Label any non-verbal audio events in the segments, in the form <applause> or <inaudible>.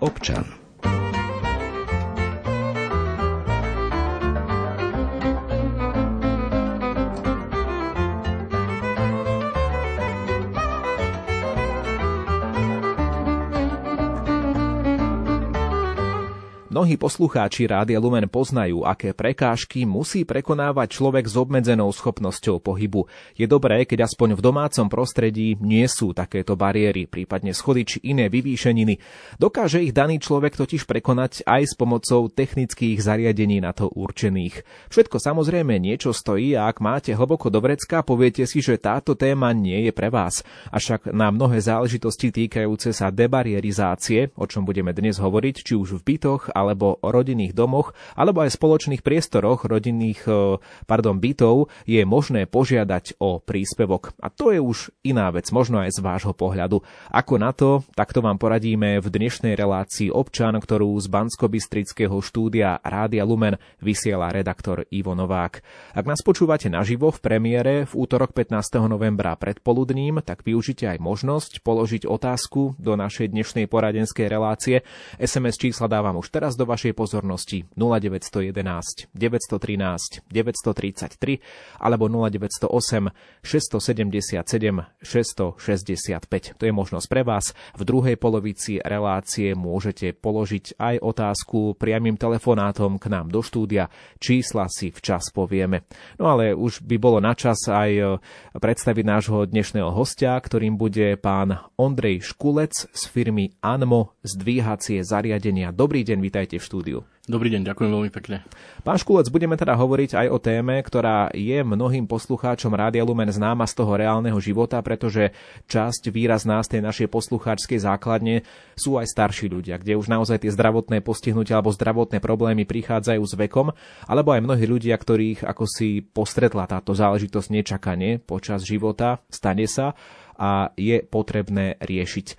občan. Mnohí poslucháči Rádia Lumen poznajú, aké prekážky musí prekonávať človek s obmedzenou schopnosťou pohybu. Je dobré, keď aspoň v domácom prostredí nie sú takéto bariéry, prípadne schody či iné vyvýšeniny. Dokáže ich daný človek totiž prekonať aj s pomocou technických zariadení na to určených. Všetko samozrejme niečo stojí a ak máte hlboko do vrecka, poviete si, že táto téma nie je pre vás. Avšak na mnohé záležitosti týkajúce sa debarierizácie, o čom budeme dnes hovoriť, či už v bytoch, ale alebo rodinných domoch, alebo aj spoločných priestoroch rodinných e, pardon, bytov je možné požiadať o príspevok. A to je už iná vec, možno aj z vášho pohľadu. Ako na to, takto vám poradíme v dnešnej relácii občan, ktorú z Banskobistrického štúdia Rádia Lumen vysiela redaktor Ivo Novák. Ak nás počúvate naživo v premiére v útorok 15. novembra predpoludním, tak využite aj možnosť položiť otázku do našej dnešnej poradenskej relácie. SMS čísla dávam už teraz do vašej pozornosti 0911 913 933 alebo 0908 677 665. To je možnosť pre vás. V druhej polovici relácie môžete položiť aj otázku priamým telefonátom k nám do štúdia. Čísla si včas povieme. No ale už by bolo na čas aj e, predstaviť nášho dnešného hostia, ktorým bude pán Ondrej Škulec z firmy Anmo zdvíhacie zariadenia. Dobrý deň, vítajte vítajte v štúdiu. Dobrý deň, ďakujem veľmi pekne. Pán Škulec, budeme teda hovoriť aj o téme, ktorá je mnohým poslucháčom Rádia Lumen známa z toho reálneho života, pretože časť výrazná z tej našej poslucháčskej základne sú aj starší ľudia, kde už naozaj tie zdravotné postihnutia alebo zdravotné problémy prichádzajú s vekom, alebo aj mnohí ľudia, ktorých ako si postretla táto záležitosť nečakane počas života, stane sa a je potrebné riešiť. E,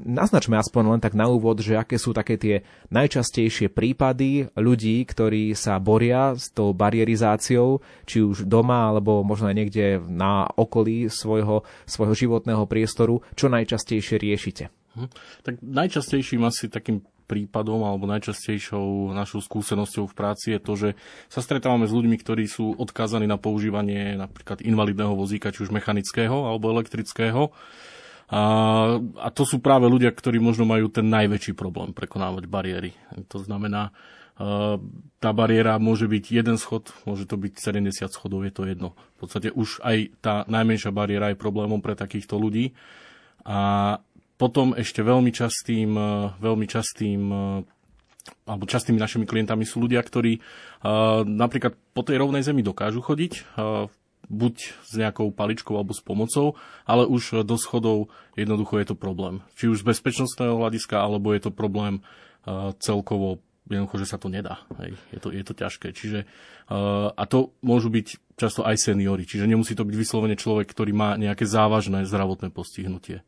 naznačme aspoň len tak na úvod, že aké sú také tie najčastejšie prípady ľudí, ktorí sa boria s tou barierizáciou, či už doma alebo možno aj niekde na okolí svojho, svojho životného priestoru, čo najčastejšie riešite. Hm. Tak najčastejším asi takým prípadom alebo najčastejšou našou skúsenosťou v práci je to, že sa stretávame s ľuďmi, ktorí sú odkázaní na používanie napríklad invalidného vozíka, či už mechanického alebo elektrického. A, a to sú práve ľudia, ktorí možno majú ten najväčší problém prekonávať bariéry. To znamená, tá bariéra môže byť jeden schod, môže to byť 70 schodov, je to jedno. V podstate už aj tá najmenšia bariéra je problémom pre takýchto ľudí. A potom ešte veľmi častým, e, veľmi častým e, alebo častými našimi klientami sú ľudia, ktorí e, napríklad po tej rovnej zemi dokážu chodiť, buď s nejakou paličkou alebo s pomocou, ale už do schodov jednoducho je to problém. Či už z bezpečnostného hľadiska, alebo je to problém celkovo jednoducho, že sa to nedá. Hej. Je, to, je to ťažké. Čiže, a to môžu byť často aj seniory. Čiže nemusí to byť vyslovene človek, ktorý má nejaké závažné zdravotné postihnutie.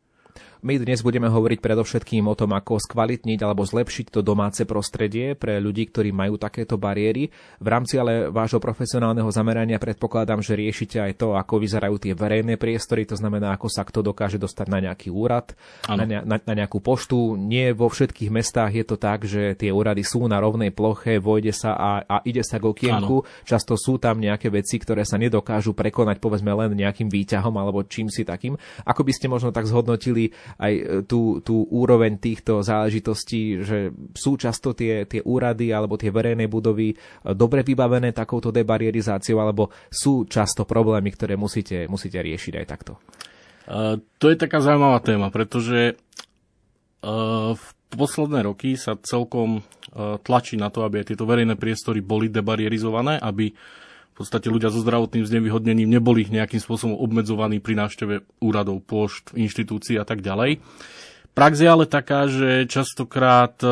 My dnes budeme hovoriť predovšetkým o tom, ako skvalitniť alebo zlepšiť to domáce prostredie pre ľudí, ktorí majú takéto bariéry. V rámci ale vášho profesionálneho zamerania predpokladám, že riešite aj to, ako vyzerajú tie verejné priestory, to znamená, ako sa kto dokáže dostať na nejaký úrad, na, ne, na, na nejakú poštu. Nie vo všetkých mestách je to tak, že tie úrady sú na rovnej ploche, vojde sa a, a ide sa k okienku. Ano. Často sú tam nejaké veci, ktoré sa nedokážu prekonať povedzme len nejakým výťahom alebo čím si takým. Ako by ste možno tak zhodnotili aj e, tú, tú úroveň týchto záležitostí, že sú často tie, tie úrady alebo tie verejné budovy e, dobre vybavené takouto debarierizáciou, alebo sú často problémy, ktoré musíte, musíte riešiť aj takto? Uh, to je taká zaujímavá téma, pretože uh, v posledné roky sa celkom uh, tlačí na to, aby aj tieto verejné priestory boli debarierizované, aby v podstate ľudia so zdravotným znevýhodnením neboli nejakým spôsobom obmedzovaní pri návšteve úradov, pošt, inštitúcií a tak ďalej. Prax je ale taká, že častokrát, e,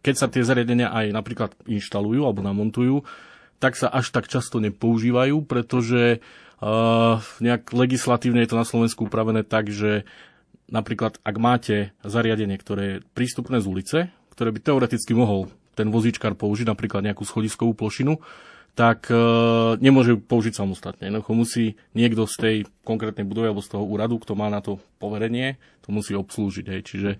keď sa tie zariadenia aj napríklad inštalujú alebo namontujú, tak sa až tak často nepoužívajú, pretože uh, nejak legislatívne je to na Slovensku upravené tak, že napríklad ak máte zariadenie, ktoré je prístupné z ulice, ktoré by teoreticky mohol ten vozíčkar použiť, napríklad nejakú schodiskovú plošinu, tak e, nemôže ju použiť samostatne. Jednoducho musí niekto z tej konkrétnej budovy alebo z toho úradu, kto má na to poverenie, to musí obslúžiť. Hej. Čiže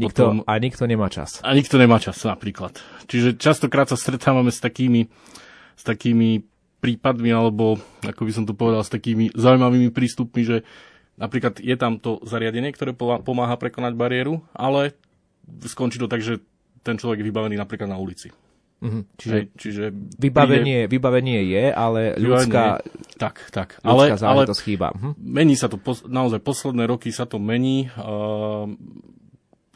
nikto, potom, a nikto nemá čas. A nikto nemá čas napríklad. Čiže častokrát sa stretávame s takými, s takými prípadmi, alebo ako by som to povedal, s takými zaujímavými prístupmi, že napríklad je tam to zariadenie, ktoré pomáha prekonať bariéru, ale skončí to tak, že ten človek je vybavený napríklad na ulici. Mm-hmm. Čiže, Hej, čiže vybavenie, príde... vybavenie je, ale ľudská, je, tak, tak. ľudská ale, záležitosť ale chýba. Hm? Mení sa to, naozaj posledné roky sa to mení. Uh,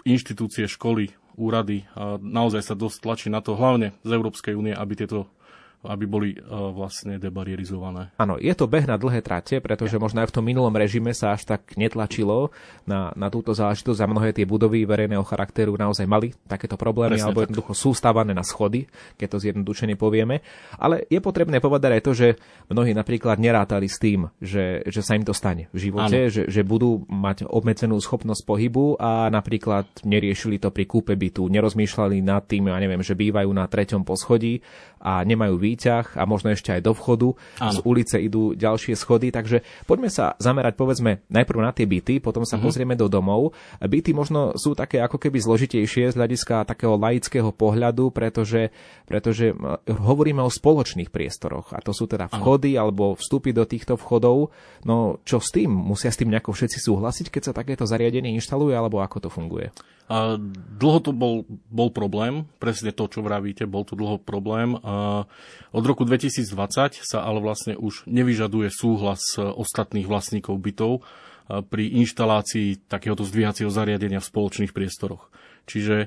inštitúcie, školy, úrady, uh, naozaj sa dosť tlačí na to, hlavne z Európskej únie, aby tieto aby boli uh, vlastne debarierizované. Áno, je to beh na dlhé trate, pretože ja. možno aj v tom minulom režime sa až tak netlačilo na, na túto záležitosť a mnohé tie budovy verejného charakteru naozaj mali takéto problémy Presne alebo tak. jednoducho sú stávané na schody, keď to zjednodušene povieme. Ale je potrebné povedať aj to, že mnohí napríklad nerátali s tým, že, že sa im to stane v živote, že, že budú mať obmedzenú schopnosť pohybu a napríklad neriešili to pri kúpe bytu, nerozmýšľali nad tým, ja neviem, že bývajú na treťom poschodí a nemajú výťah a možno ešte aj do vchodu. Áno. Z ulice idú ďalšie schody, takže poďme sa zamerať povedzme najprv na tie byty, potom sa uh-huh. pozrieme do domov. Byty možno sú také ako keby zložitejšie z hľadiska takého laického pohľadu, pretože, pretože hovoríme o spoločných priestoroch a to sú teda vchody Áno. alebo vstupy do týchto vchodov. No čo s tým? Musia s tým nejako všetci súhlasiť, keď sa takéto zariadenie inštaluje alebo ako to funguje? Dlho to bol, bol problém, presne to, čo vravíte, bol to dlho problém. Od roku 2020 sa ale vlastne už nevyžaduje súhlas ostatných vlastníkov bytov pri inštalácii takéhoto zdvíhacieho zariadenia v spoločných priestoroch. Čiže,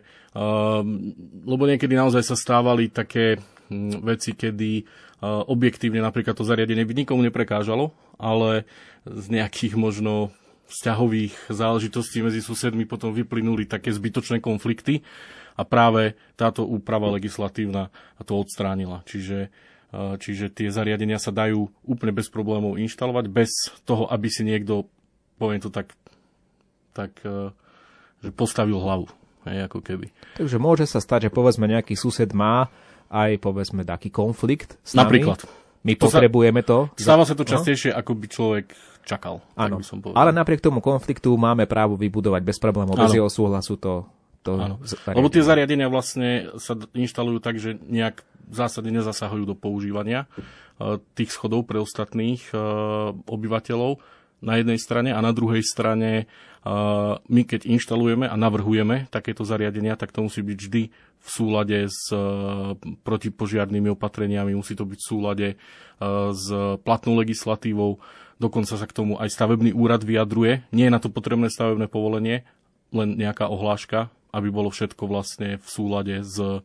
lebo niekedy naozaj sa stávali také hm, veci, kedy objektívne napríklad to zariadenie by nikomu neprekážalo, ale z nejakých možno vzťahových záležitostí medzi susedmi potom vyplynuli také zbytočné konflikty a práve táto úprava legislatívna to odstránila. Čiže, e, čiže tie zariadenia sa dajú úplne bez problémov inštalovať, bez toho, aby si niekto, poviem to tak, tak e, že postavil hlavu. Hej, ako keby. Takže môže sa stať, že povedzme nejaký sused má aj povedzme taký konflikt s nami. Napríklad. My to potrebujeme to. Stáva sa to častejšie, no? ako by človek čakal. Áno, ale napriek tomu konfliktu máme právo vybudovať bez problémov, bez jeho súhlasu to, to Lebo tie zariadenia vlastne sa inštalujú tak, že nejak zásadne nezasahujú do používania uh, tých schodov pre ostatných uh, obyvateľov na jednej strane a na druhej strane uh, my keď inštalujeme a navrhujeme takéto zariadenia, tak to musí byť vždy v súlade s protipožiarnými opatreniami, musí to byť v súlade s platnou legislatívou, Dokonca sa k tomu aj stavebný úrad vyjadruje. Nie je na to potrebné stavebné povolenie, len nejaká ohláška, aby bolo všetko vlastne v súlade s e,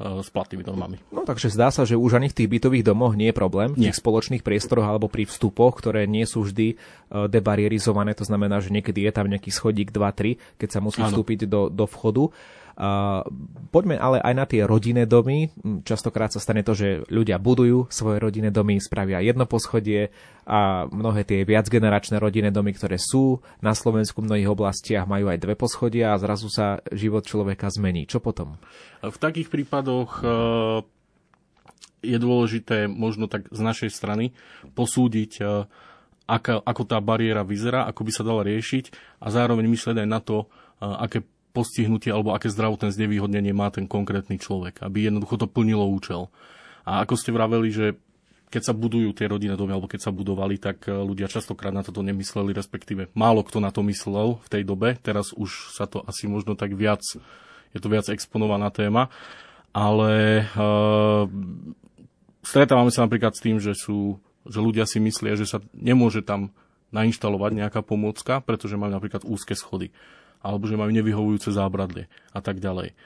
s platnými normami. No takže zdá sa, že už ani v tých bytových domoch nie je problém, v tých spoločných priestoroch alebo pri vstupoch, ktoré nie sú vždy e, debarierizované, to znamená, že niekedy je tam nejaký schodík 2-3, keď sa musí ano. vstúpiť do, do vchodu. Poďme ale aj na tie rodinné domy. Častokrát sa stane to, že ľudia budujú svoje rodinné domy, spravia jedno poschodie a mnohé tie viacgeneračné rodinné domy, ktoré sú na Slovensku v mnohých oblastiach, majú aj dve poschodia a zrazu sa život človeka zmení. Čo potom? V takých prípadoch e, je dôležité možno tak z našej strany posúdiť e, ako, tá bariéra vyzerá, ako by sa dala riešiť a zároveň myslieť aj na to, e, aké postihnutie alebo aké zdravotné znevýhodnenie má ten konkrétny človek, aby jednoducho to plnilo účel. A ako ste vraveli, že keď sa budujú tie rodinné domy, alebo keď sa budovali, tak e, ľudia častokrát na toto nemysleli, respektíve málo kto na to myslel v tej dobe. Teraz už sa to asi možno tak viac, je to viac exponovaná téma. Ale uh, stretávame sa napríklad s tým, že, sú, že ľudia si myslia, že sa nemôže tam nainštalovať nejaká pomôcka, pretože majú napríklad úzke schody alebo že majú nevyhovujúce zábradlie a tak ďalej.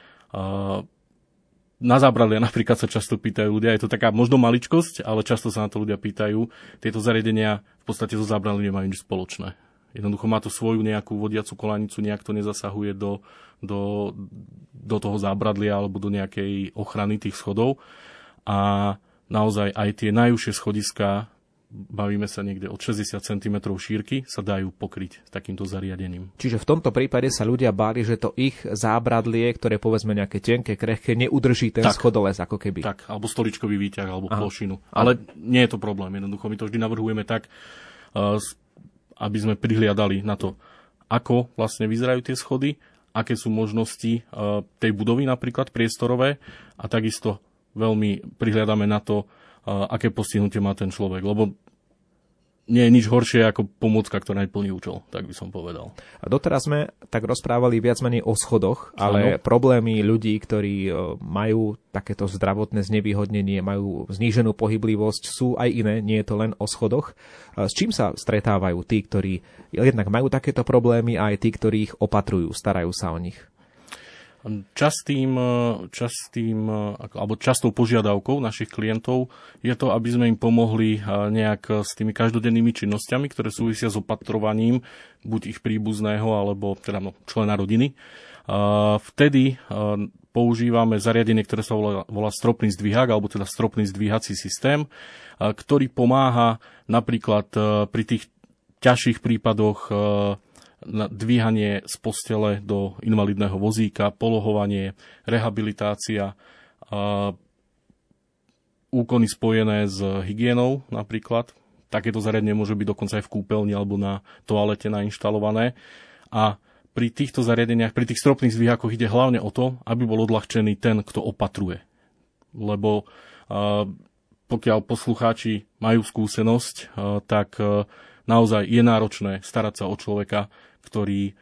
Na zábradlie napríklad sa často pýtajú ľudia, je to taká možno maličkosť, ale často sa na to ľudia pýtajú. Tieto zariadenia v podstate so zábradlím nemajú nič spoločné. Jednoducho má to svoju nejakú vodiacu kolanicu, nejak to nezasahuje do, do, do toho zábradlia alebo do nejakej ochrany tých schodov. A naozaj aj tie najúžšie schodiska bavíme sa niekde od 60 cm šírky, sa dajú pokryť takýmto zariadením. Čiže v tomto prípade sa ľudia báli, že to ich zábradlie, ktoré povedzme nejaké tenké, krehké, neudrží ten tak, schodoles ako keby. Tak, alebo stoličkový výťah, alebo Aha. plošinu. Ale nie je to problém, jednoducho my to vždy navrhujeme tak, uh, aby sme prihliadali na to, ako vlastne vyzerajú tie schody, aké sú možnosti uh, tej budovy napríklad priestorové a takisto veľmi prihliadame na to, aké postihnutie má ten človek. Lebo nie je nič horšie ako pomôcka, ktorá neplní účel, tak by som povedal. A doteraz sme tak rozprávali viac menej o schodoch, ale ano. problémy ľudí, ktorí e, majú takéto zdravotné znevýhodnenie, majú zníženú pohyblivosť, sú aj iné, nie je to len o schodoch. S čím sa stretávajú tí, ktorí jednak majú takéto problémy a aj tí, ktorí ich opatrujú, starajú sa o nich? Častým, častým, alebo častou požiadavkou našich klientov je to, aby sme im pomohli nejak s tými každodennými činnosťami, ktoré súvisia s opatrovaním buď ich príbuzného, alebo teda no, člena rodiny. Vtedy používame zariadenie, ktoré sa volá, volá stropný zdvíhak, alebo teda stropný zdvíhací systém, ktorý pomáha napríklad pri tých ťažších prípadoch na dvíhanie z postele do invalidného vozíka, polohovanie, rehabilitácia, úkony spojené s hygienou napríklad. Takéto zariadenie môže byť dokonca aj v kúpeľni alebo na toalete nainštalované. A pri týchto zariadeniach, pri tých stropných zdvíhakoch ide hlavne o to, aby bol odľahčený ten, kto opatruje. Lebo pokiaľ poslucháči majú skúsenosť, tak naozaj je náročné starať sa o človeka, ktorý eh,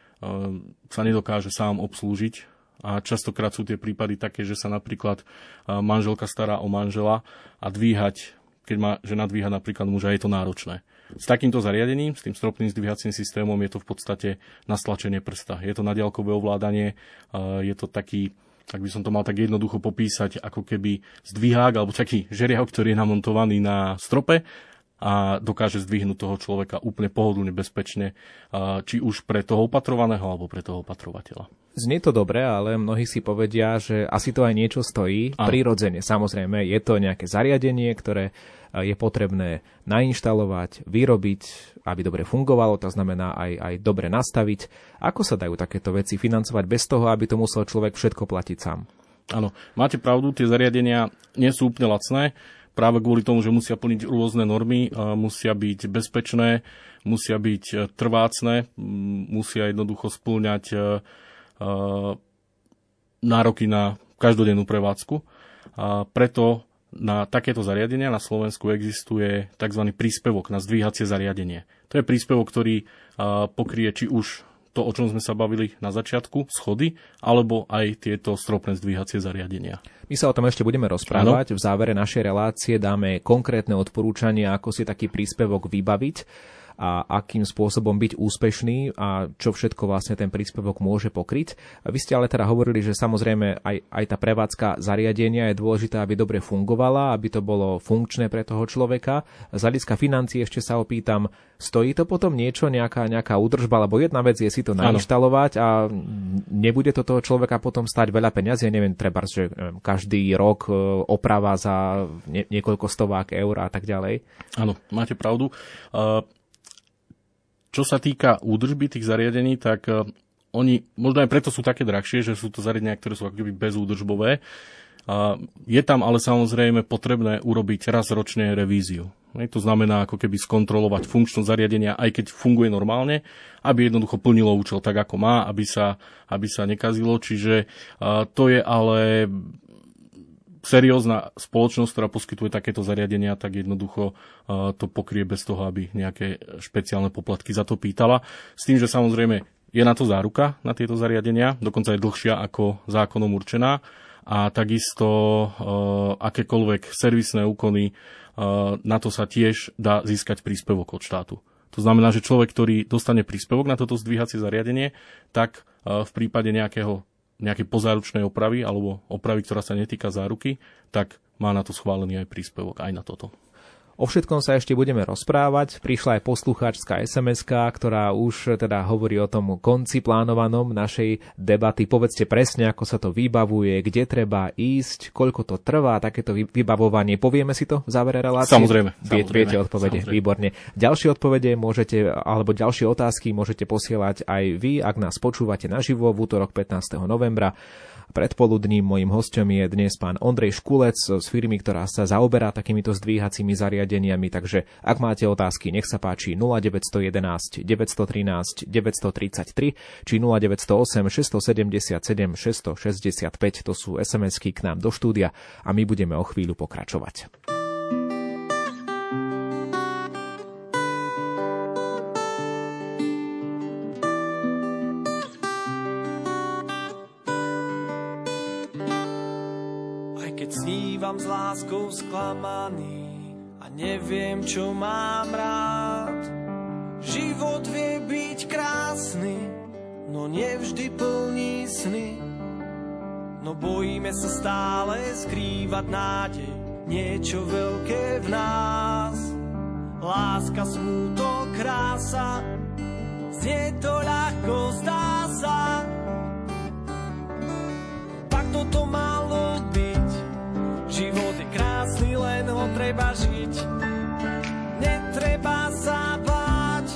sa nedokáže sám obslúžiť. A častokrát sú tie prípady také, že sa napríklad eh, manželka stará o manžela a dvíhať, keď má žena dvíha napríklad muža, je to náročné. S takýmto zariadením, s tým stropným zdvíhacím systémom je to v podstate nastlačenie prsta. Je to nadiaľkové ovládanie, eh, je to taký ak by som to mal tak jednoducho popísať, ako keby zdvihák alebo taký žeriav, ktorý je namontovaný na strope a dokáže zdvihnúť toho človeka úplne pohodlne, bezpečne, či už pre toho opatrovaného alebo pre toho opatrovateľa. Znie to dobre, ale mnohí si povedia, že asi to aj niečo stojí. Ano. Prirodzene, samozrejme, je to nejaké zariadenie, ktoré je potrebné nainštalovať, vyrobiť, aby dobre fungovalo, to znamená aj, aj dobre nastaviť. Ako sa dajú takéto veci financovať bez toho, aby to musel človek všetko platiť sám? Áno, máte pravdu, tie zariadenia nie sú úplne lacné práve kvôli tomu, že musia plniť rôzne normy, musia byť bezpečné, musia byť e, trvácne, musia jednoducho spĺňať e, e, nároky na každodennú prevádzku. A preto na takéto zariadenia na Slovensku existuje tzv. príspevok na zdvíhacie zariadenie. To je príspevok, ktorý pokrie či už to, o čom sme sa bavili na začiatku, schody, alebo aj tieto stropné zdvíhacie zariadenia. My sa o tom ešte budeme rozprávať. Ano. V závere našej relácie dáme konkrétne odporúčania, ako si taký príspevok vybaviť a akým spôsobom byť úspešný a čo všetko vlastne ten príspevok môže pokryť. Vy ste ale teda hovorili, že samozrejme aj, aj tá prevádzka zariadenia je dôležitá, aby dobre fungovala, aby to bolo funkčné pre toho človeka. Z hľadiska financií ešte sa opýtam, stojí to potom niečo, nejaká, nejaká údržba, lebo jedna vec je si to nainštalovať a nebude to toho človeka potom stať veľa peniazí, ja neviem, treba, že každý rok e, oprava za niekoľko stovák eur a tak ďalej. Áno, máte pravdu. Uh čo sa týka údržby tých zariadení, tak e, oni možno aj preto sú také drahšie, že sú to zariadenia, ktoré sú akoby bezúdržbové. Je tam ale samozrejme potrebné urobiť raz ročne revíziu. To znamená ako keby skontrolovať funkčnosť zariadenia, aj keď funguje normálne, aby jednoducho plnilo účel tak, ako má, aby sa, aby sa nekazilo. Čiže to je ale seriózna spoločnosť, ktorá poskytuje takéto zariadenia, tak jednoducho uh, to pokrie bez toho, aby nejaké špeciálne poplatky za to pýtala. S tým, že samozrejme je na to záruka na tieto zariadenia, dokonca je dlhšia ako zákonom určená a takisto uh, akékoľvek servisné úkony, uh, na to sa tiež dá získať príspevok od štátu. To znamená, že človek, ktorý dostane príspevok na toto zdvíhacie zariadenie, tak v prípade nejakého nejakej pozáručnej opravy alebo opravy, ktorá sa netýka záruky, tak má na to schválený aj príspevok, aj na toto. O všetkom sa ešte budeme rozprávať. Prišla aj poslucháčská sms ktorá už teda hovorí o tom konci plánovanom našej debaty. Povedzte presne, ako sa to vybavuje, kde treba ísť, koľko to trvá, takéto vybavovanie. Povieme si to v závere relácie? Samozrejme. Vie, samozrejme viete odpovede, samozrejme. výborne. Ďalšie odpovede môžete, alebo ďalšie otázky môžete posielať aj vy, ak nás počúvate naživo v útorok 15. novembra. Predpoludním mojim hostom je dnes pán Ondrej Škulec z firmy, ktorá sa zaoberá takýmito zdvíhacími zariadeniami, takže ak máte otázky, nech sa páči 0911 913 933 či 0908 677 665, to sú SMS-ky k nám do štúdia a my budeme o chvíľu pokračovať. Láskou sklamaný a neviem, čo mám rád. Život vie byť krásny, no nevždy plní sny. No bojíme sa stále skrývať nádej, niečo veľké v nás. Láska, smútok, krása, znie to ľahko, zdá sa. Treba žiť. Netreba sa báť,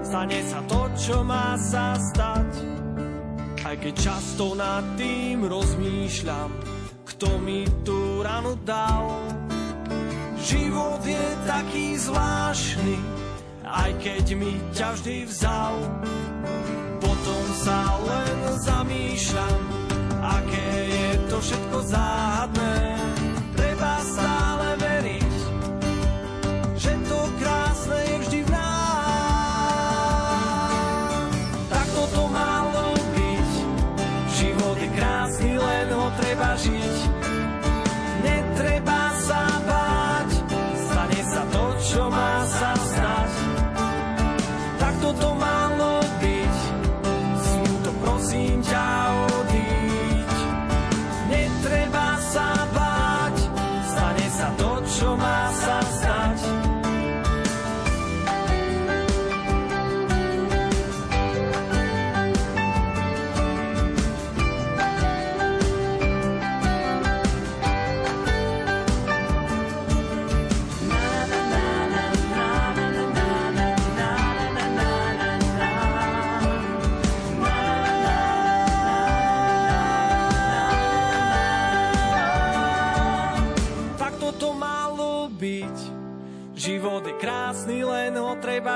stane sa to, čo má sa stať. Aj keď často nad tým rozmýšľam, kto mi tú ranu dal. Život je taký zvláštny, aj keď mi ťa vždy vzal. Potom sa len zamýšľam, aké je to všetko záhadné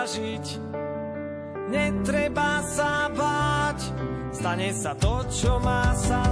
ho treba žiť. Netreba sa báť, stane sa to, čo má sa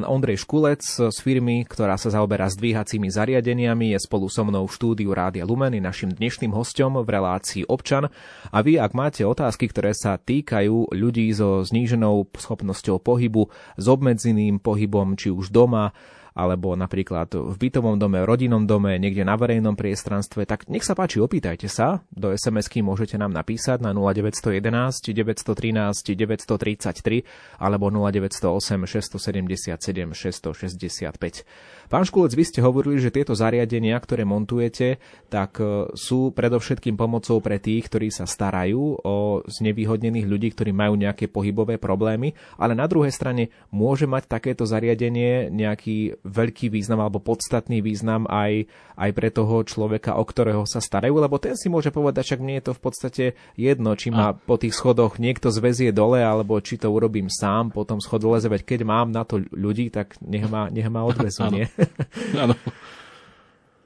Pán Ondrej Škulec z firmy, ktorá sa zaoberá zdvíhacími zariadeniami, je spolu so mnou v štúdiu Rádia Lumen, našim dnešným hostom v relácii Občan. A vy, ak máte otázky, ktoré sa týkajú ľudí so zníženou schopnosťou pohybu, s obmedzeným pohybom, či už doma, alebo napríklad v bytovom dome, rodinnom dome, niekde na verejnom priestranstve, tak nech sa páči, opýtajte sa. Do SMS-ky môžete nám napísať na 0911 913 933 alebo 0908 677 665. Pán Škulec, vy ste hovorili, že tieto zariadenia, ktoré montujete, tak e, sú predovšetkým pomocou pre tých, ktorí sa starajú o znevýhodnených ľudí, ktorí majú nejaké pohybové problémy, ale na druhej strane môže mať takéto zariadenie nejaký veľký význam alebo podstatný význam aj, aj pre toho človeka, o ktorého sa starajú, lebo ten si môže povedať, však mne je to v podstate jedno, či ma po tých schodoch niekto zväzie dole, alebo či to urobím sám po tom schodoleze, veď keď mám na to ľudí, tak nech ma, nech ma odvezú, nie? <laughs> Áno.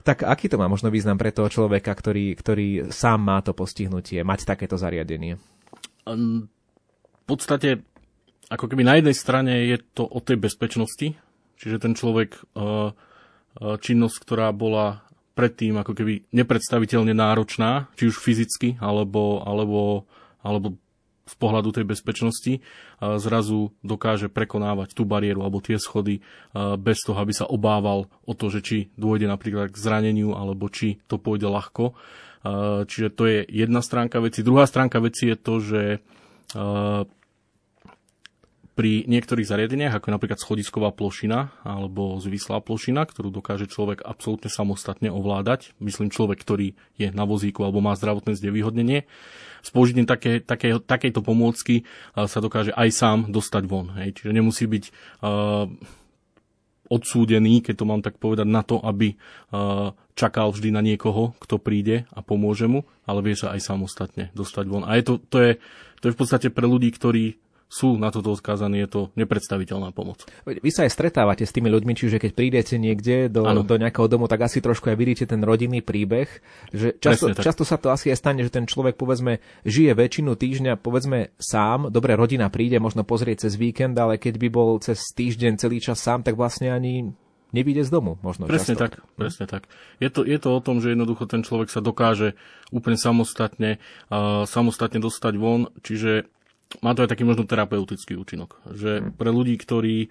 tak aký to má možno význam pre toho človeka, ktorý, ktorý sám má to postihnutie, mať takéto zariadenie? V podstate ako keby na jednej strane je to o tej bezpečnosti, čiže ten človek, eh, eh, činnosť, ktorá bola predtým ako keby nepredstaviteľne náročná, či už fyzicky, alebo, alebo, alebo z pohľadu tej bezpečnosti, eh, zrazu dokáže prekonávať tú bariéru alebo tie schody bez toho, aby sa obával o to, že či dôjde napríklad k zraneniu, alebo či to pôjde ľahko. Čiže to je jedna stránka veci. Druhá stránka veci je to, že pri niektorých zariadeniach, ako je napríklad schodisková plošina alebo zvislá plošina, ktorú dokáže človek absolútne samostatne ovládať, myslím človek, ktorý je na vozíku alebo má zdravotné zdevýhodnenie, s použitím také, také, takejto pomôcky sa dokáže aj sám dostať von. Hej. Čiže nemusí byť uh, odsúdený, keď to mám tak povedať, na to, aby uh, čakal vždy na niekoho, kto príde a pomôže mu, ale vie sa aj samostatne dostať von. A je to, to, je, to je v podstate pre ľudí, ktorí sú na toto odkázaní, je to nepredstaviteľná pomoc. Vy sa aj stretávate s tými ľuďmi, čiže keď prídete niekde do, do nejakého domu, tak asi trošku aj vidíte ten rodinný príbeh. Že často, často sa to asi aj stane, že ten človek povedzme žije väčšinu týždňa povedzme sám, dobre rodina príde možno pozrieť cez víkend, ale keď by bol cez týždeň celý čas sám, tak vlastne ani nevíde z domu. Možno presne často. tak, presne tak. Je to, je to o tom, že jednoducho ten človek sa dokáže úplne samostatne, uh, samostatne dostať von, čiže má to aj taký možno terapeutický účinok. Že pre ľudí, ktorí e,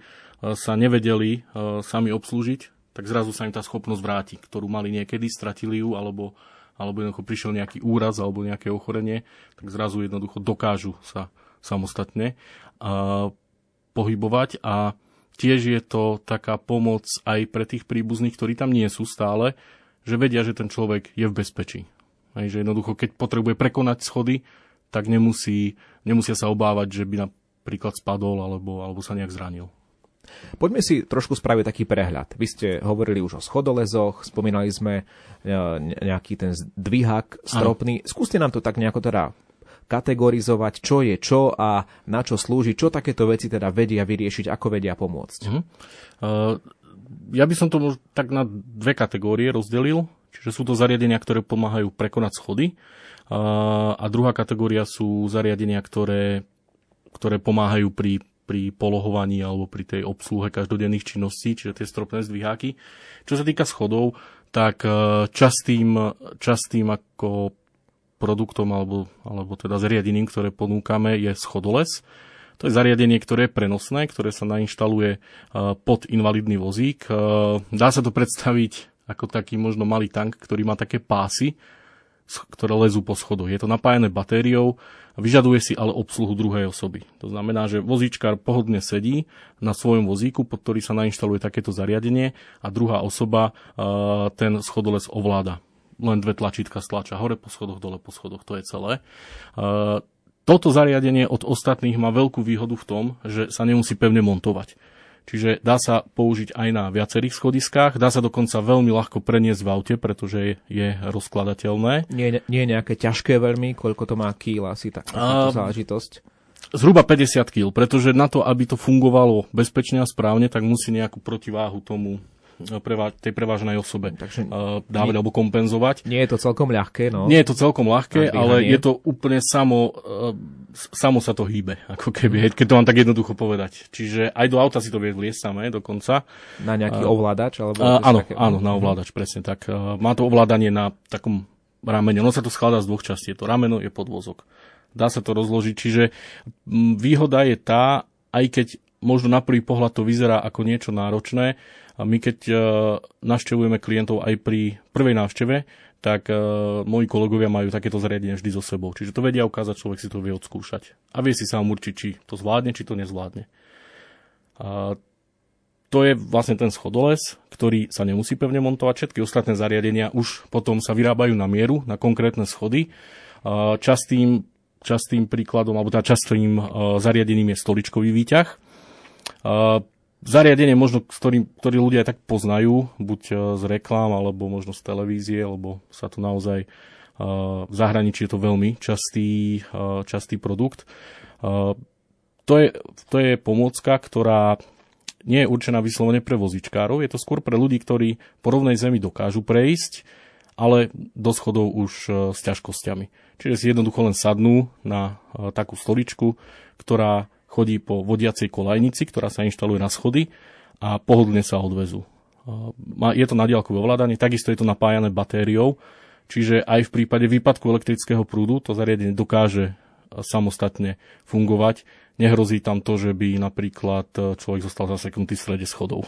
sa nevedeli e, sami obslúžiť, tak zrazu sa im tá schopnosť vráti, ktorú mali niekedy, stratili ju, alebo, alebo jednoducho prišiel nejaký úraz alebo nejaké ochorenie, tak zrazu jednoducho dokážu sa samostatne uh, pohybovať a tiež je to taká pomoc aj pre tých príbuzných, ktorí tam nie sú stále, že vedia, že ten človek je v bezpečí. Hej, že jednoducho, keď potrebuje prekonať schody, tak nemusí, nemusia sa obávať, že by napríklad spadol alebo, alebo sa nejak zranil. Poďme si trošku spraviť taký prehľad. Vy ste hovorili už o schodolezoch, spomínali sme e, nejaký ten dvihák stropný. Ano. Skúste nám to tak nejako teda kategorizovať, čo je čo a na čo slúži, čo takéto veci teda vedia vyriešiť, ako vedia pomôcť. Uh-huh. Uh, ja by som to tak na dve kategórie rozdelil. Čiže sú to zariadenia, ktoré pomáhajú prekonať schody a druhá kategória sú zariadenia, ktoré, ktoré pomáhajú pri, pri polohovaní alebo pri tej obsluhe každodenných činností, čiže tie stropné zdviháky. Čo sa týka schodov, tak e, častým, častým ako produktom alebo, alebo teda zariadením, ktoré ponúkame, je schodoles. To je zariadenie, ktoré je prenosné, ktoré sa nainštaluje e, pod invalidný vozík. E, dá sa to predstaviť ako taký možno malý tank, ktorý má také pásy, ktoré lezú po schodoch. Je to napájené batériou, vyžaduje si ale obsluhu druhej osoby. To znamená, že vozíčkar pohodne sedí na svojom vozíku, pod ktorý sa nainštaluje takéto zariadenie a druhá osoba uh, ten schodoles ovláda. Len dve tlačítka stlača hore po schodoch, dole po schodoch, to je celé. Uh, toto zariadenie od ostatných má veľkú výhodu v tom, že sa nemusí pevne montovať. Čiže dá sa použiť aj na viacerých schodiskách, dá sa dokonca veľmi ľahko preniesť v aute, pretože je rozkladateľné. Nie, nie nejaké ťažké veľmi, koľko to má kýl asi tak, a... záležitosť? Zhruba 50 kg, pretože na to, aby to fungovalo bezpečne a správne, tak musí nejakú protiváhu tomu tej preváženej osobe Takže uh, dávať nie, alebo kompenzovať. Nie je to celkom ľahké, no. Nie je to celkom ľahké, ale je to úplne samo, uh, samo sa to hýbe, ako keby, keď to mám tak jednoducho povedať. Čiže aj do auta si to vie vliesť samé dokonca. Na nejaký ovládač? Alebo uh, áno, také... áno, na ovládač, presne tak. Má to ovládanie na takom ramene. Ono sa to skladá z dvoch častí. Je to rameno, je podvozok. Dá sa to rozložiť, čiže výhoda je tá, aj keď možno na prvý pohľad to vyzerá ako niečo náročné, my keď uh, navštevujeme klientov aj pri prvej návšteve, tak uh, moji kolegovia majú takéto zariadenie vždy so sebou. Čiže to vedia ukázať, človek si to vie odskúšať. A vie si sám určiť, či to zvládne, či to nezvládne. A to je vlastne ten schodoles, ktorý sa nemusí pevne montovať. Všetky ostatné zariadenia už potom sa vyrábajú na mieru, na konkrétne schody. Častým, častým príkladom, alebo teda častým zariadením je stoličkový výťah. Zariadenie možno, ktorý, ktorý ľudia aj tak poznajú, buď z reklám, alebo možno z televízie, lebo sa to naozaj v zahraničí je to veľmi častý, častý produkt. To je, to je pomôcka, ktorá nie je určená vyslovene pre vozičkárov, je to skôr pre ľudí, ktorí po rovnej zemi dokážu prejsť, ale do schodov už e, s ťažkosťami. Čiže si jednoducho len sadnú na e, takú stoličku, ktorá chodí po vodiacej kolajnici, ktorá sa inštaluje na schody a pohodlne sa odvezú. Je to na diálkové ovládanie, takisto je to napájané batériou, čiže aj v prípade výpadku elektrického prúdu to zariadenie dokáže samostatne fungovať nehrozí tam to, že by napríklad e, človek zostal zaseknutý v strede schodov.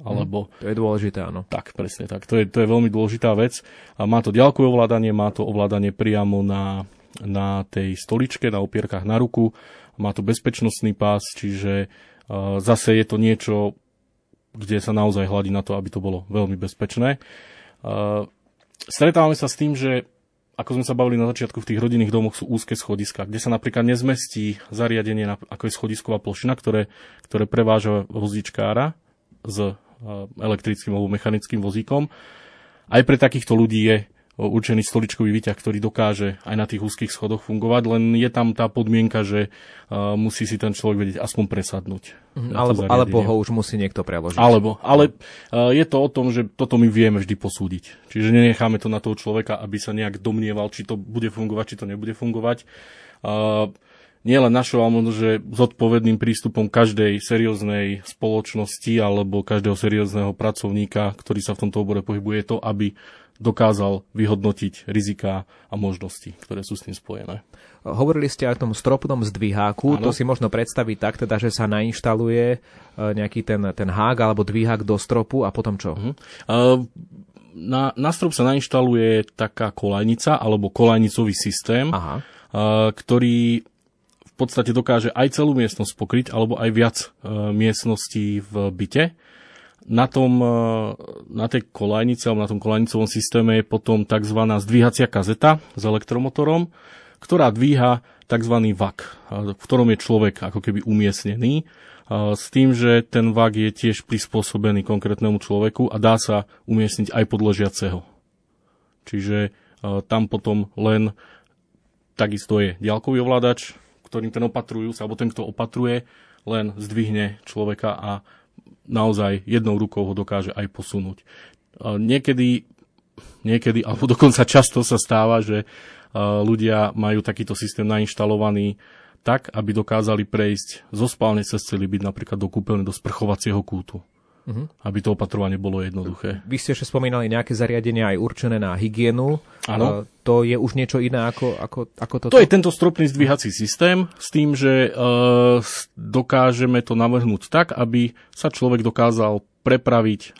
Mhm. Alebo... To je dôležité, áno. Tak, presne tak. To je, to je veľmi dôležitá vec. A má to ďalkové ovládanie, má to ovládanie priamo na, na tej stoličke, na opierkach na ruku. Má to bezpečnostný pás, čiže uh, zase je to niečo, kde sa naozaj hľadí na to, aby to bolo veľmi bezpečné. Uh, stretávame sa s tým, že ako sme sa bavili na začiatku, v tých rodinných domoch sú úzke schodiska, kde sa napríklad nezmestí zariadenie, ako je schodisková plošina, ktoré, ktoré preváža vozíčkára s e, elektrickým alebo mechanickým vozíkom. Aj pre takýchto ľudí je určený stoličkový výťah, ktorý dokáže aj na tých úzkých schodoch fungovať, len je tam tá podmienka, že uh, musí si ten človek vedieť aspoň presadnúť. Mm, alebo, alebo ho už musí niekto preložiť. Alebo, ale uh, je to o tom, že toto my vieme vždy posúdiť. Čiže nenecháme to na toho človeka, aby sa nejak domnieval, či to bude fungovať, či to nebude fungovať. Uh, nie len našou, ale možno, že zodpovedným prístupom každej serióznej spoločnosti alebo každého seriózneho pracovníka, ktorý sa v tomto obore pohybuje, je to, aby dokázal vyhodnotiť rizika a možnosti, ktoré sú s tým spojené. Hovorili ste aj o tom stropnom zdviháku. Ano. To si možno predstaviť tak, teda, že sa nainštaluje e, nejaký ten, ten hák alebo dvihák do stropu a potom čo? Uh-huh. Na, na strop sa nainštaluje taká kolajnica alebo kolajnicový systém, Aha. ktorý v podstate dokáže aj celú miestnosť pokryť alebo aj viac miestností v byte na, tom, e, na tej kolajnici alebo na tom kolajnicovom systéme je potom tzv. zdvíhacia kazeta s elektromotorom, ktorá dvíha tzv. vak, v ktorom je človek ako keby umiestnený, s tým, že ten vak je tiež prispôsobený konkrétnemu človeku a dá sa umiestniť aj podležiaceho. Čiže e, tam potom len takisto je diaľkový ovládač, ktorým ten opatrujú, alebo ten, kto opatruje, len zdvihne človeka a naozaj jednou rukou ho dokáže aj posunúť. Niekedy, niekedy, alebo <laughs> dokonca často sa stáva, že ľudia majú takýto systém nainštalovaný tak, aby dokázali prejsť zo spálne cez celý byt napríklad do kúpeľne, do sprchovacieho kútu uh-huh. aby to opatrovanie bolo jednoduché. Vy ste ešte spomínali nejaké zariadenia aj určené na hygienu. Áno. To je už niečo iné ako, ako, ako toto? To je tento stropný zdvíhací systém s tým, že uh, dokážeme to navrhnúť tak, aby sa človek dokázal prepraviť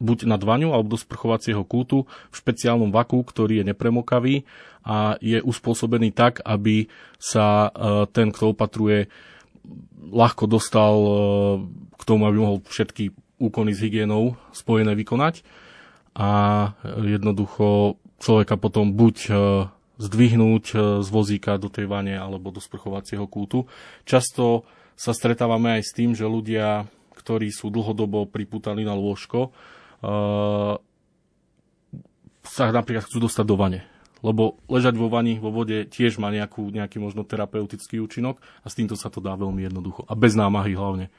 buď na dvaňu alebo do sprchovacieho kútu v špeciálnom vaku, ktorý je nepremokavý a je uspôsobený tak, aby sa uh, ten, kto opatruje, ľahko dostal k tomu, aby mohol všetky úkony s hygienou spojené vykonať a jednoducho človeka potom buď e, zdvihnúť e, z vozíka do tej vane alebo do sprchovacieho kútu. Často sa stretávame aj s tým, že ľudia, ktorí sú dlhodobo priputaní na lôžko, e, sa napríklad chcú dostať do vane. Lebo ležať vo vani, vo vode tiež má nejakú, nejaký možno terapeutický účinok a s týmto sa to dá veľmi jednoducho. A bez námahy hlavne.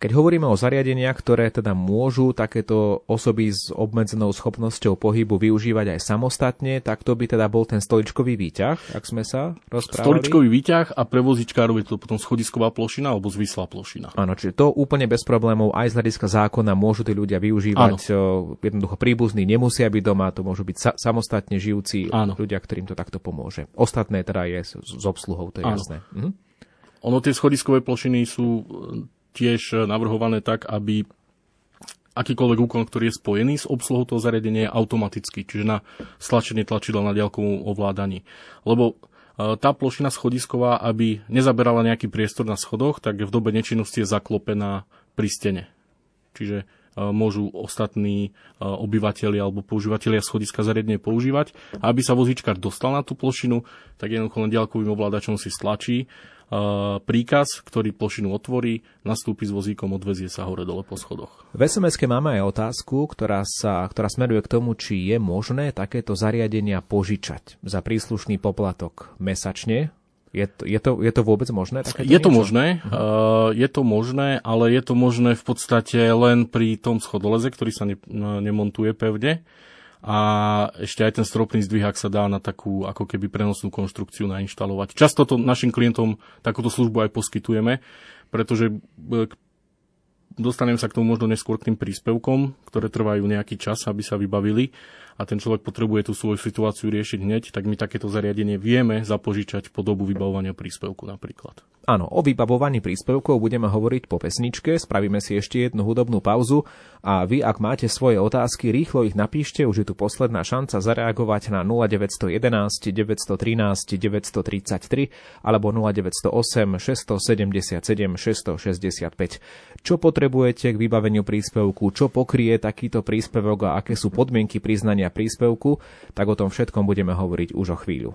Keď hovoríme o zariadeniach, ktoré teda môžu takéto osoby s obmedzenou schopnosťou pohybu využívať aj samostatne, tak to by teda bol ten stoličkový výťah, ak sme sa rozprávali. Stoličkový výťah a pre vozičkárov je to potom schodisková plošina alebo zvislá plošina. Áno, čiže to úplne bez problémov aj z hľadiska zákona môžu tí ľudia využívať. Áno. Jednoducho príbuzní nemusia byť doma, to môžu byť sa- samostatne žijúci Áno. ľudia, ktorým to takto pomôže. Ostatné teda je s, s obsluhou, to je Áno. jasné. Mhm. Ono tie schodiskové plošiny sú tiež navrhované tak, aby akýkoľvek úkon, ktorý je spojený s obsluhou toho zariadenia je automatický, čiže na stlačenie tlačidla na diaľkovom ovládaní. Lebo e, tá plošina schodisková, aby nezaberala nejaký priestor na schodoch, tak v dobe nečinnosti je zaklopená pri stene. Čiže e, môžu ostatní obyvateľi alebo používateľia schodiska zariadenie používať. A aby sa vozíčkar dostal na tú plošinu, tak jednoducho len ďalkovým ovládačom si stlačí príkaz, ktorý plošinu otvorí, nastúpi s vozíkom, odvezie sa hore dole po schodoch. V sms máme aj otázku, ktorá, sa, ktorá smeruje k tomu, či je možné takéto zariadenia požičať za príslušný poplatok mesačne. Je to, je to, je to vôbec možné? je niečo? to možné, uh, je to možné, ale je to možné v podstate len pri tom schodoleze, ktorý sa ne, nemontuje pevne a ešte aj ten stropný zdvihák sa dá na takú ako keby prenosnú konštrukciu nainštalovať. Často to našim klientom takúto službu aj poskytujeme, pretože e, dostanem sa k tomu možno neskôr k tým príspevkom, ktoré trvajú nejaký čas, aby sa vybavili a ten človek potrebuje tú svoju situáciu riešiť hneď, tak my takéto zariadenie vieme zapožičať po dobu vybavovania príspevku napríklad. Áno, o vybavovaní príspevkov budeme hovoriť po pesničke, spravíme si ešte jednu hudobnú pauzu a vy, ak máte svoje otázky, rýchlo ich napíšte, už je tu posledná šanca zareagovať na 0911 913 933 alebo 0908 677 665. Čo potrebujete k vybaveniu príspevku, čo pokrie takýto príspevok a aké sú podmienky priznania príspevku, tak o tom všetkom budeme hovoriť už o chvíľu.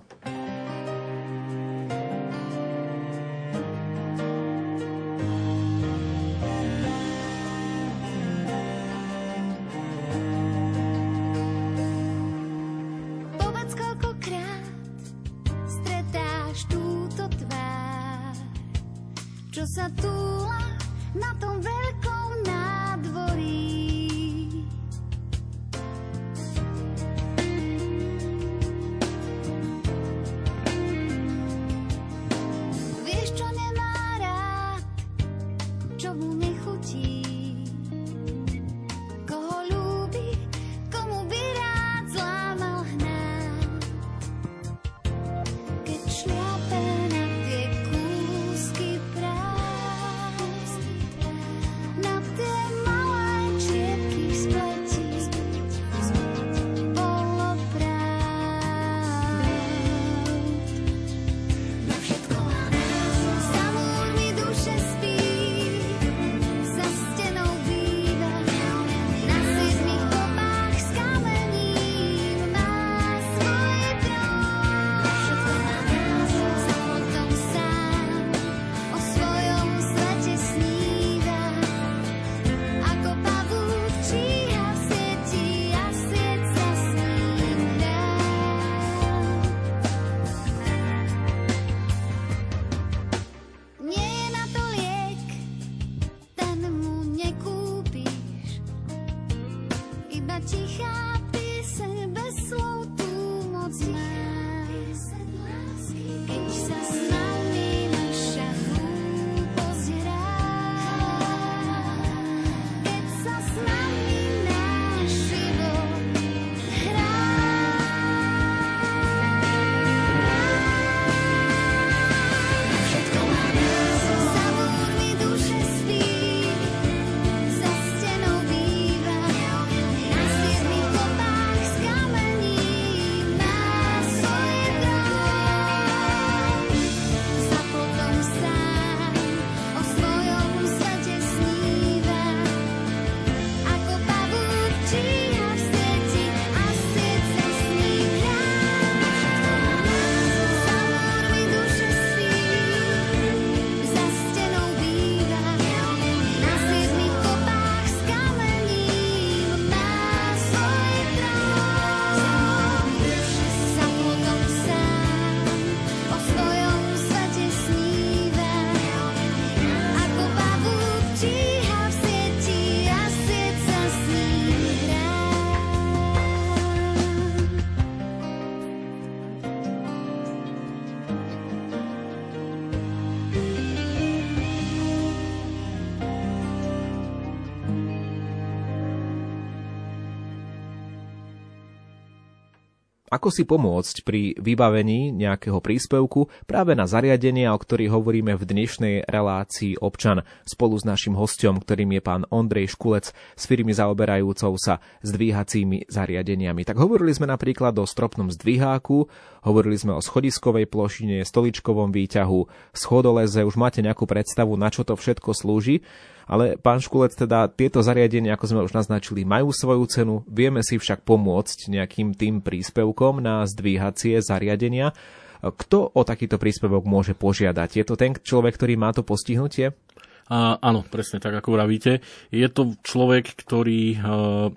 Ako si pomôcť pri vybavení nejakého príspevku práve na zariadenia, o ktorých hovoríme v dnešnej relácii občan spolu s našim hostom, ktorým je pán Ondrej Škulec s firmy zaoberajúcou sa zdvíhacími zariadeniami. Tak hovorili sme napríklad o stropnom zdviháku, hovorili sme o schodiskovej plošine, stoličkovom výťahu, schodoleze, už máte nejakú predstavu, na čo to všetko slúži. Ale pán Škulec, teda tieto zariadenia, ako sme už naznačili, majú svoju cenu, vieme si však pomôcť nejakým tým príspevkom na zdvíhacie zariadenia. Kto o takýto príspevok môže požiadať? Je to ten človek, ktorý má to postihnutie? A, áno, presne tak, ako vravíte. Je to človek, ktorý uh,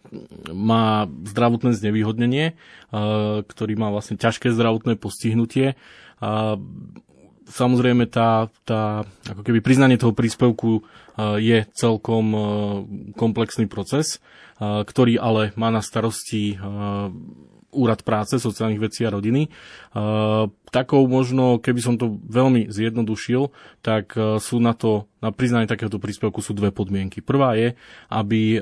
má zdravotné znevýhodnenie, uh, ktorý má vlastne ťažké zdravotné postihnutie. Uh, samozrejme, tá, tá, ako keby priznanie toho príspevku uh, je celkom uh, komplexný proces, uh, ktorý ale má na starosti uh, Úrad práce, sociálnych vecí a rodiny. Takou možno, keby som to veľmi zjednodušil, tak e, sú na to, na priznanie takéhoto príspevku sú dve podmienky. Prvá je, aby e,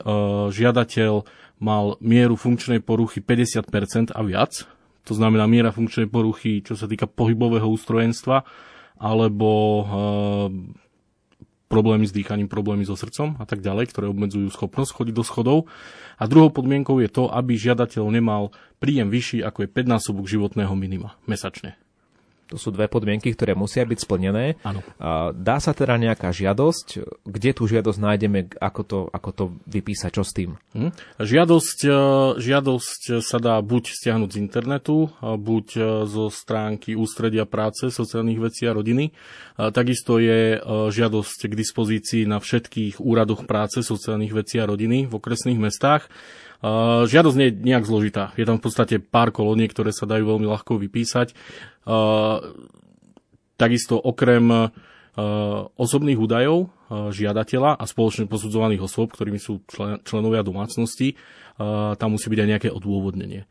žiadateľ mal mieru funkčnej poruchy 50% a viac. To znamená miera funkčnej poruchy, čo sa týka pohybového ústrojenstva, alebo e, problémy s dýchaním, problémy so srdcom a tak ďalej, ktoré obmedzujú schopnosť chodiť do schodov. A druhou podmienkou je to, aby žiadateľ nemal príjem vyšší ako je 5 násobok životného minima mesačne. To sú dve podmienky, ktoré musia byť splnené. Áno. Dá sa teda nejaká žiadosť? Kde tú žiadosť nájdeme? Ako to, ako to vypísať? Čo s tým? Hm. Žiadosť, e, žiadosť sa dá buď stiahnuť z internetu, buď e, zo stránky Ústredia práce, sociálnych vecí a rodiny. Takisto je e, žiadosť k dispozícii na všetkých úradoch práce, sociálnych vecí a rodiny v okresných mestách. Žiadosť nie je nejak zložitá. Je tam v podstate pár kolóniek, ktoré sa dajú veľmi ľahko vypísať. Takisto okrem osobných údajov žiadateľa a spoločne posudzovaných osôb, ktorými sú člen, členovia domácnosti, tam musí byť aj nejaké odôvodnenie.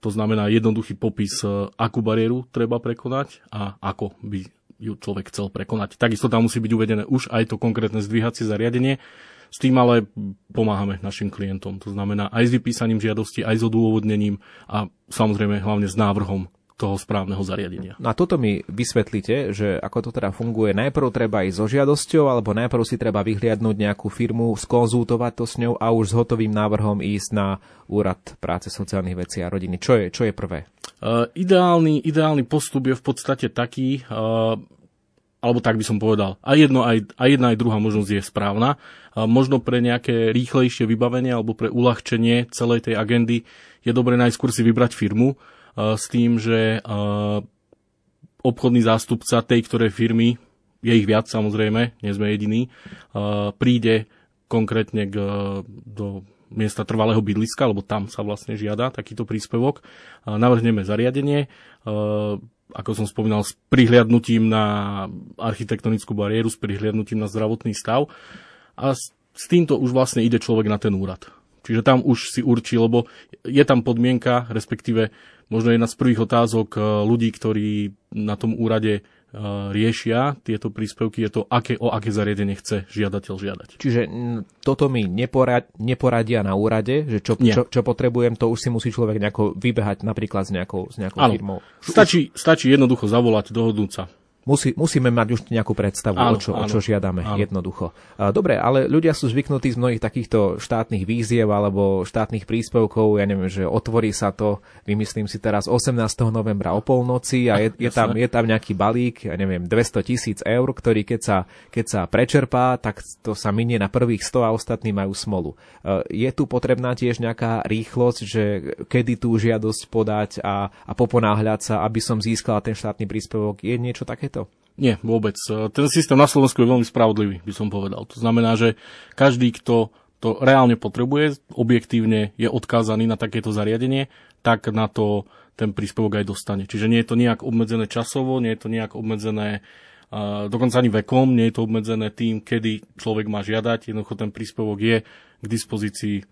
To znamená jednoduchý popis, akú bariéru treba prekonať a ako by ju človek chcel prekonať. Takisto tam musí byť uvedené už aj to konkrétne zdvíhacie zariadenie, s tým ale pomáhame našim klientom. To znamená aj s vypísaním žiadosti, aj s odôvodnením a samozrejme hlavne s návrhom toho správneho zariadenia. No a toto mi vysvetlíte, že ako to teda funguje. Najprv treba ísť so žiadosťou, alebo najprv si treba vyhliadnúť nejakú firmu, skonzultovať to s ňou a už s hotovým návrhom ísť na úrad práce sociálnych vecí a rodiny. Čo je, čo je prvé? Uh, ideálny, ideálny postup je v podstate taký, uh, alebo tak by som povedal, aj, jedno, aj, aj jedna, aj druhá možnosť je správna. A možno pre nejaké rýchlejšie vybavenie alebo pre uľahčenie celej tej agendy je dobre najskôr si vybrať firmu a, s tým, že a, obchodný zástupca tej ktorej firmy, je ich viac samozrejme, nie sme jediní, a, príde konkrétne k, do miesta trvalého bydliska, lebo tam sa vlastne žiada takýto príspevok. Navrhneme zariadenie, ako som spomínal, s prihliadnutím na architektonickú bariéru, s prihliadnutím na zdravotný stav a s, s týmto už vlastne ide človek na ten úrad. Čiže tam už si určí, lebo je tam podmienka, respektíve možno jedna z prvých otázok eh, ľudí, ktorí na tom úrade riešia tieto príspevky, je to, aké, o aké zariadenie chce žiadateľ žiadať. Čiže toto mi neporad, neporadia na úrade, že čo, čo, čo potrebujem, to už si musí človek nejako vybehať napríklad s nejakou, s nejakou firmou. Stačí, stačí jednoducho zavolať, dohodnúť sa. Musí, musíme mať už nejakú predstavu, áno, o, čo, áno, o čo žiadame, áno. jednoducho. Dobre, ale ľudia sú zvyknutí z mnohých takýchto štátnych víziev alebo štátnych príspevkov, ja neviem, že otvorí sa to, vymyslím si teraz 18. novembra o polnoci a je, je, tam, je tam nejaký balík, ja neviem, 200 tisíc eur, ktorý keď sa, keď sa prečerpá, tak to sa minie na prvých 100 a ostatní majú smolu. Je tu potrebná tiež nejaká rýchlosť, že kedy tú žiadosť podať a, a poponáhľať sa, aby som získal ten štátny príspevok, je niečo také to? Nie, vôbec. Ten systém na Slovensku je veľmi spravodlivý, by som povedal. To znamená, že každý, kto to reálne potrebuje, objektívne je odkázaný na takéto zariadenie, tak na to ten príspevok aj dostane. Čiže nie je to nejak obmedzené časovo, nie je to nejak obmedzené uh, dokonca ani vekom, nie je to obmedzené tým, kedy človek má žiadať. Jednoducho ten príspevok je k dispozícii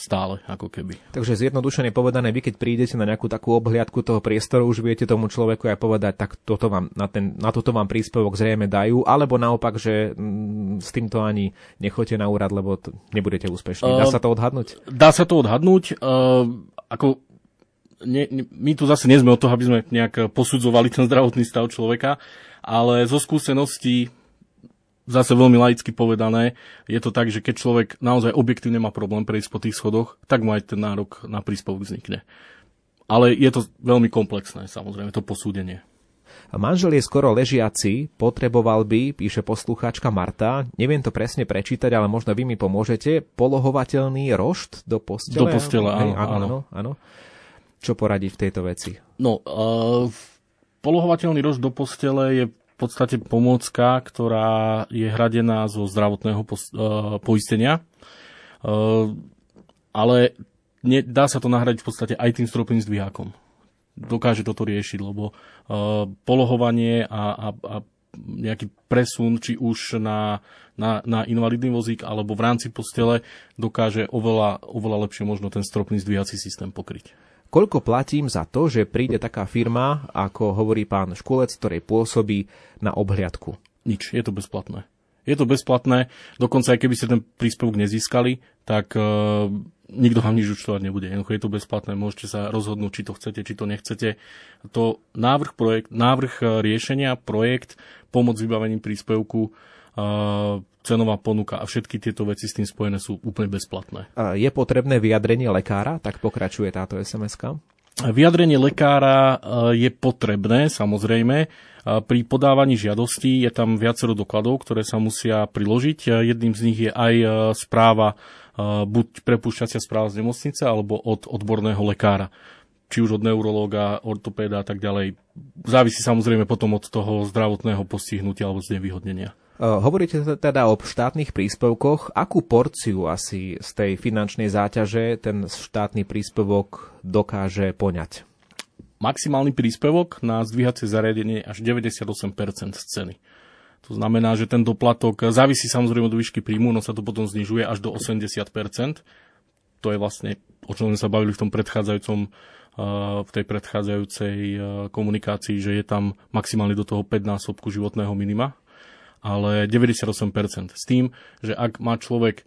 stále, ako keby. Takže zjednodušene povedané, vy keď prídete na nejakú takú obhliadku toho priestoru, už viete tomu človeku aj povedať, tak toto vám, na, ten, na toto vám príspevok zrejme dajú, alebo naopak, že mm, s týmto ani nechoďte na úrad, lebo t- nebudete úspešní. Dá uh, sa to odhadnúť? Dá sa to odhadnúť. Uh, ako ne, ne, my tu zase nie sme o toho, aby sme nejak posudzovali ten zdravotný stav človeka, ale zo skúseností zase veľmi laicky povedané, je to tak, že keď človek naozaj objektívne má problém prejsť po tých schodoch, tak mu aj ten nárok na príspevok vznikne. Ale je to veľmi komplexné, samozrejme, to posúdenie. Manžel je skoro ležiaci, potreboval by, píše poslucháčka Marta, neviem to presne prečítať, ale možno vy mi pomôžete, polohovateľný rošt do postele? Do postele, áno, áno, áno. áno. Čo poradí v tejto veci? No, uh, polohovateľný rož do postele je podstate pomôcka, ktorá je hradená zo zdravotného poistenia. Ale dá sa to nahradiť v podstate aj tým stropným zdvihákom. Dokáže toto riešiť, lebo polohovanie a, a, a nejaký presun, či už na, na, na invalidný vozík alebo v rámci postele dokáže oveľa, oveľa lepšie možno ten stropný zdvíjací systém pokryť. Koľko platím za to, že príde taká firma, ako hovorí pán Škulec, ktorej pôsobí na obhliadku? Nič, je to bezplatné. Je to bezplatné, dokonca aj keby ste ten príspevok nezískali, tak e, nikto vám nič účtovať nebude. Jednoducho je to bezplatné, môžete sa rozhodnúť, či to chcete, či to nechcete. To návrh, projekt, návrh e, riešenia, projekt, pomoc vybavením príspevku, cenová ponuka a všetky tieto veci s tým spojené sú úplne bezplatné. Je potrebné vyjadrenie lekára? Tak pokračuje táto SMS-ka. Vyjadrenie lekára je potrebné, samozrejme. Pri podávaní žiadostí je tam viacero dokladov, ktoré sa musia priložiť. Jedným z nich je aj e, správa, e, buď prepúšťacia správa z nemocnice, alebo od odborného lekára či už od neurológa, ortopéda a tak ďalej. Závisí samozrejme potom od toho zdravotného postihnutia alebo znevýhodnenia. E, hovoríte teda o štátnych príspevkoch. Akú porciu asi z tej finančnej záťaže ten štátny príspevok dokáže poňať? maximálny príspevok na zdvíhacie zariadenie až 98% z ceny. To znamená, že ten doplatok závisí samozrejme od výšky príjmu, no sa to potom znižuje až do 80%. To je vlastne, o čom sme sa bavili v tom predchádzajúcom v tej predchádzajúcej komunikácii, že je tam maximálne do toho 5 násobku životného minima, ale 98%. S tým, že ak má človek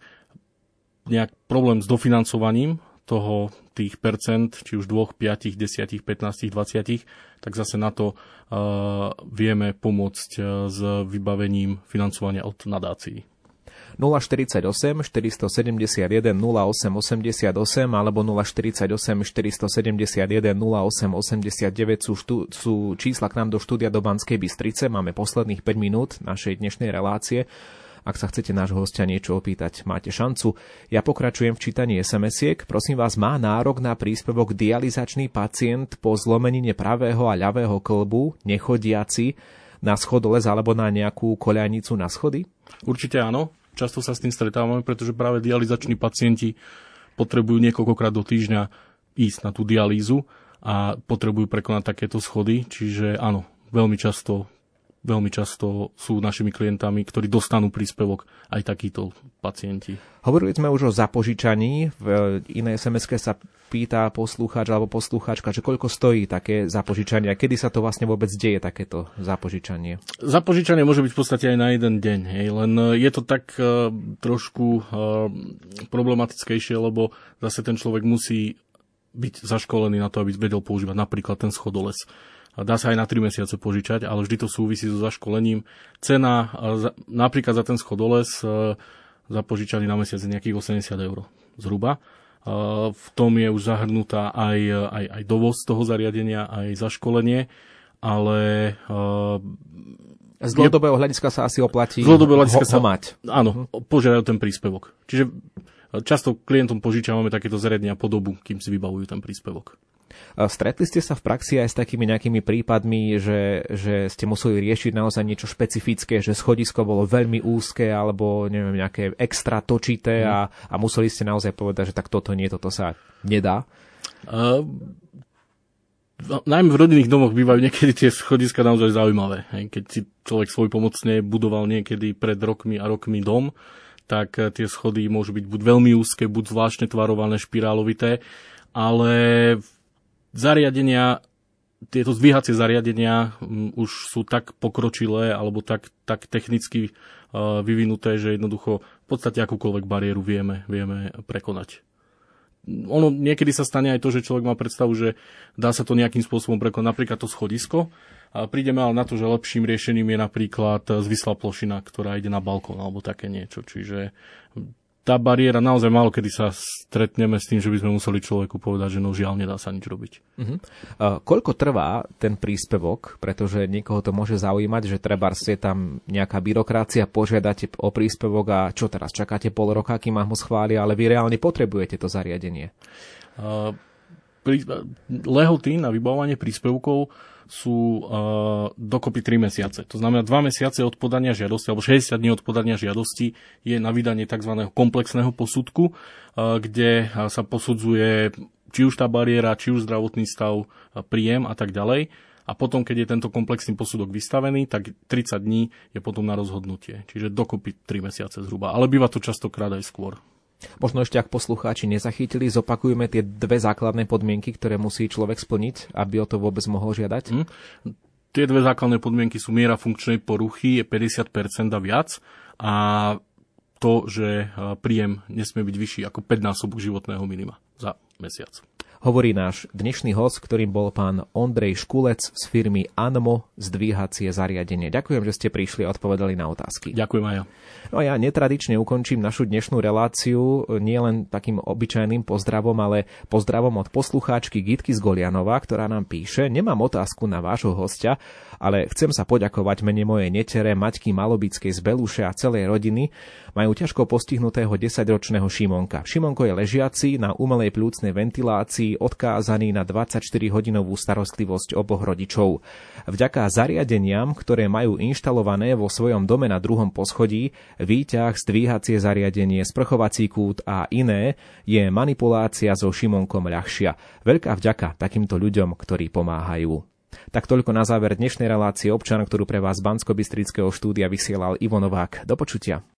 nejak problém s dofinancovaním toho tých percent, či už 2, 5, 10, 15, 20, tak zase na to uh, vieme pomôcť uh, s vybavením financovania od nadácií. 048 471 0888 alebo 048 471 0889 sú, štú, sú čísla k nám do štúdia do Banskej Bystrice. Máme posledných 5 minút našej dnešnej relácie. Ak sa chcete nášho hostia niečo opýtať, máte šancu. Ja pokračujem v čítaní SMS-iek. Prosím vás, má nárok na príspevok dializačný pacient po zlomenine pravého a ľavého klbu, nechodiaci, na schodolez alebo na nejakú koľajnicu na schody? Určite áno. Často sa s tým stretávame, pretože práve dializační pacienti potrebujú niekoľkokrát do týždňa ísť na tú dialýzu a potrebujú prekonať takéto schody, čiže áno, veľmi často veľmi často sú našimi klientami, ktorí dostanú príspevok aj takíto pacienti. Hovorili sme už o zapožičaní. V inej sms sa pýta poslúchač alebo poslúchačka, že koľko stojí také zapožičanie a kedy sa to vlastne vôbec deje takéto zapožičanie? Zapožičanie môže byť v podstate aj na jeden deň, hej, len je to tak uh, trošku uh, problematickejšie, lebo zase ten človek musí byť zaškolený na to, aby vedel používať napríklad ten schodoles. Dá sa aj na 3 mesiace požičať, ale vždy to súvisí so zaškolením. Cena napríklad za ten schodoles e, za požičaný na mesiac je nejakých 80 eur zhruba. E, v tom je už zahrnutá aj, aj, aj dovoz toho zariadenia, aj zaškolenie, ale z dlhodobého hľadiska sa asi oplatí z dlhodobého hľadiska ho, sa, ho mať. Áno, požiadajú ten príspevok. Čiže často klientom požičavame takéto zariadenia po dobu, kým si vybavujú ten príspevok. Stretli ste sa v praxi aj s takými nejakými prípadmi, že, že ste museli riešiť naozaj niečo špecifické, že schodisko bolo veľmi úzke alebo neviem, nejaké extra točité mm. a, a museli ste naozaj povedať, že tak toto nie, toto sa nedá? Uh, najmä v rodinných domoch bývajú niekedy tie schodiska naozaj zaujímavé. Keď si človek svoj pomocne budoval niekedy pred rokmi a rokmi dom, tak eh, tie schody môžu byť buď veľmi úzke, buď zvláštne tvarované, špirálovité, ale zariadenia, tieto zdvíhacie zariadenia už sú tak pokročilé alebo tak, tak technicky uh, vyvinuté, že jednoducho v podstate akúkoľvek bariéru vieme, vieme prekonať. Ono niekedy sa stane aj to, že človek má predstavu, že dá sa to nejakým spôsobom prekonať, napríklad to schodisko. A prídeme ale na to, že lepším riešením je napríklad zvislá plošina, ktorá ide na balkón alebo také niečo. Čiže tá bariéra naozaj málo kedy sa stretneme s tým, že by sme museli človeku povedať, že no žiaľ, nedá sa nič robiť. Uh-huh. Uh, koľko trvá ten príspevok? Pretože niekoho to môže zaujímať, že treba je tam nejaká byrokracia, požiadate o príspevok a čo teraz, čakáte pol roka, kým vám ho schvália, ale vy reálne potrebujete to zariadenie. Uh, pri, lehoty na vybavovanie príspevkov sú uh, dokopy 3 mesiace. To znamená 2 mesiace od podania žiadosti, alebo 60 dní od podania žiadosti je na vydanie tzv. komplexného posudku, uh, kde sa posudzuje či už tá bariéra, či už zdravotný stav, príjem a tak ďalej. A potom, keď je tento komplexný posudok vystavený, tak 30 dní je potom na rozhodnutie. Čiže dokopy 3 mesiace zhruba. Ale býva to častokrát aj skôr. Možno ešte ak poslucháči nezachytili, zopakujeme tie dve základné podmienky, ktoré musí človek splniť, aby o to vôbec mohol žiadať? Mm. Tie dve základné podmienky sú miera funkčnej poruchy je 50% a viac a to, že príjem nesmie byť vyšší ako 5 násobok životného minima za mesiac. Hovorí náš dnešný host, ktorým bol pán Ondrej Škulec z firmy Anmo zdvíhacie zariadenie. Ďakujem, že ste prišli a odpovedali na otázky. Ďakujem aj ja. No a ja netradične ukončím našu dnešnú reláciu nielen takým obyčajným pozdravom, ale pozdravom od poslucháčky Gitky z Golianova, ktorá nám píše, nemám otázku na vášho hostia, ale chcem sa poďakovať mene mojej netere, Maťky Malobickej z Beluše a celej rodiny. Majú ťažko postihnutého 10-ročného Šimonka. Šimonko je ležiaci na umelej plúcnej ventilácii, odkázaný na 24-hodinovú starostlivosť oboch rodičov. Vďaka zariadeniam, ktoré majú inštalované vo svojom dome na druhom poschodí, výťah, zdvíhacie zariadenie, sprchovací kút a iné, je manipulácia so Šimonkom ľahšia. Veľká vďaka takýmto ľuďom, ktorí pomáhajú. Tak toľko na záver dnešnej relácie občan, ktorú pre vás z bansko štúdia vysielal Ivo Novák. Do počutia.